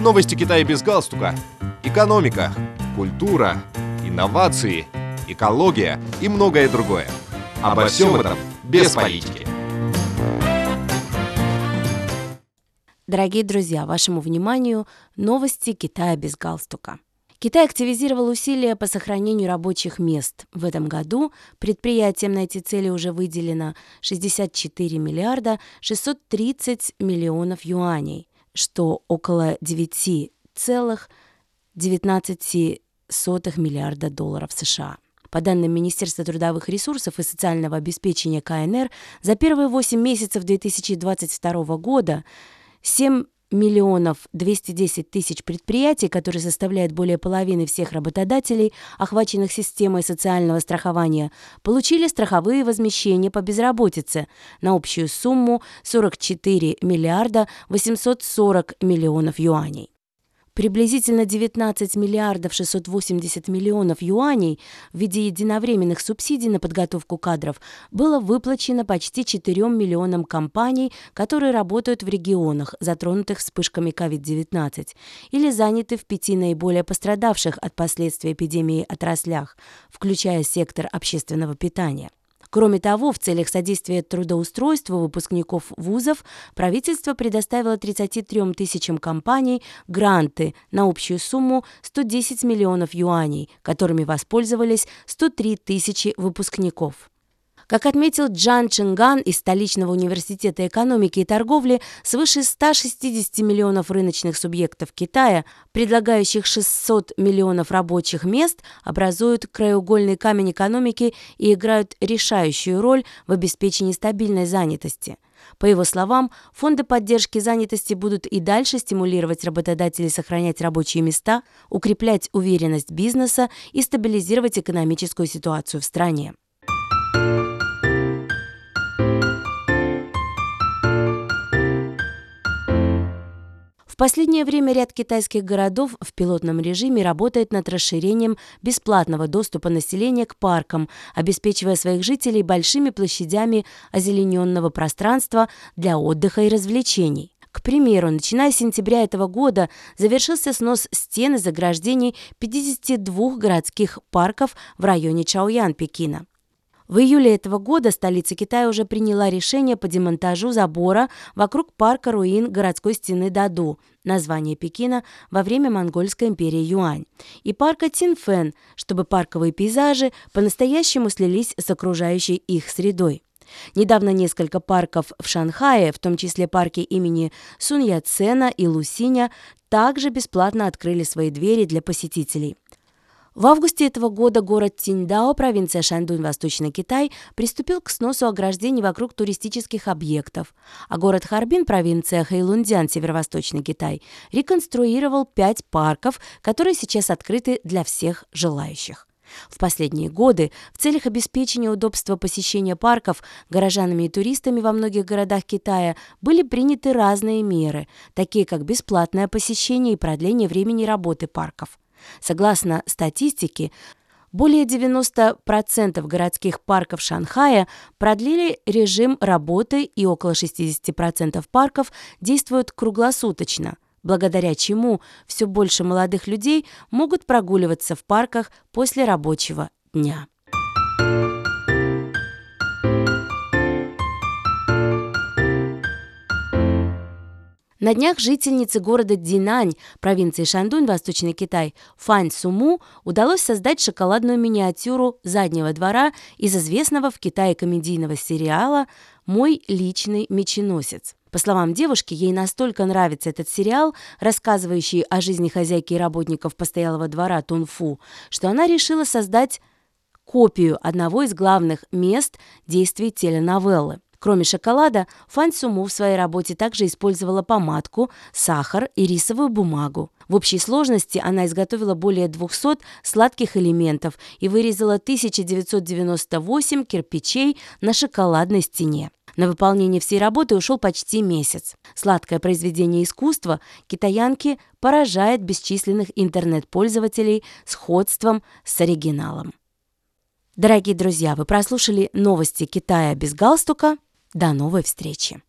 Новости Китая без галстука. Экономика, культура, инновации, экология и многое другое. Обо всем этом без политики. Дорогие друзья, вашему вниманию новости Китая без галстука. Китай активизировал усилия по сохранению рабочих мест. В этом году предприятиям на эти цели уже выделено 64 миллиарда 630 миллионов юаней, что около 9,19 миллиарда долларов США. По данным Министерства трудовых ресурсов и социального обеспечения КНР, за первые 8 месяцев 2022 года 7 миллионов 210 тысяч предприятий, которые составляют более половины всех работодателей, охваченных системой социального страхования, получили страховые возмещения по безработице на общую сумму 44 миллиарда 840 миллионов юаней. Приблизительно 19 миллиардов 680 миллионов юаней в виде единовременных субсидий на подготовку кадров было выплачено почти 4 миллионам компаний, которые работают в регионах, затронутых вспышками COVID-19, или заняты в пяти наиболее пострадавших от последствий эпидемии отраслях, включая сектор общественного питания. Кроме того, в целях содействия трудоустройству выпускников вузов правительство предоставило 33 тысячам компаний гранты на общую сумму 110 миллионов юаней, которыми воспользовались 103 тысячи выпускников. Как отметил Джан Чинган из столичного университета экономики и торговли, свыше 160 миллионов рыночных субъектов Китая, предлагающих 600 миллионов рабочих мест, образуют краеугольный камень экономики и играют решающую роль в обеспечении стабильной занятости. По его словам, фонды поддержки занятости будут и дальше стимулировать работодателей сохранять рабочие места, укреплять уверенность бизнеса и стабилизировать экономическую ситуацию в стране. Последнее время ряд китайских городов в пилотном режиме работает над расширением бесплатного доступа населения к паркам, обеспечивая своих жителей большими площадями озелененного пространства для отдыха и развлечений. К примеру, начиная с сентября этого года завершился снос стен и заграждений 52 городских парков в районе Чаоян, Пекина. В июле этого года столица Китая уже приняла решение по демонтажу забора вокруг парка руин городской стены Даду, название Пекина во время Монгольской империи Юань, и парка Тинфэн, чтобы парковые пейзажи по-настоящему слились с окружающей их средой. Недавно несколько парков в Шанхае, в том числе парки имени Сунь Яцена и Лусиня, также бесплатно открыли свои двери для посетителей. В августе этого года город Тиньдао, провинция Шаньдунь, Восточный Китай, приступил к сносу ограждений вокруг туристических объектов, а город Харбин, провинция Хэйлунцзян, Северо-Восточный Китай, реконструировал пять парков, которые сейчас открыты для всех желающих. В последние годы в целях обеспечения удобства посещения парков горожанами и туристами во многих городах Китая были приняты разные меры, такие как бесплатное посещение и продление времени работы парков. Согласно статистике, более 90% городских парков Шанхая продлили режим работы и около 60% парков действуют круглосуточно, благодаря чему все больше молодых людей могут прогуливаться в парках после рабочего дня. На днях жительнице города Динань, провинции Шандунь, Восточный Китай, Фань Суму удалось создать шоколадную миниатюру заднего двора из известного в Китае комедийного сериала «Мой личный меченосец». По словам девушки, ей настолько нравится этот сериал, рассказывающий о жизни хозяйки и работников постоялого двора Тунфу, что она решила создать копию одного из главных мест действий теленовеллы. Кроме шоколада, Фан Суму в своей работе также использовала помадку, сахар и рисовую бумагу. В общей сложности она изготовила более 200 сладких элементов и вырезала 1998 кирпичей на шоколадной стене. На выполнение всей работы ушел почти месяц. Сладкое произведение искусства китаянки поражает бесчисленных интернет-пользователей сходством с оригиналом. Дорогие друзья, вы прослушали новости Китая без галстука. До новой встречи!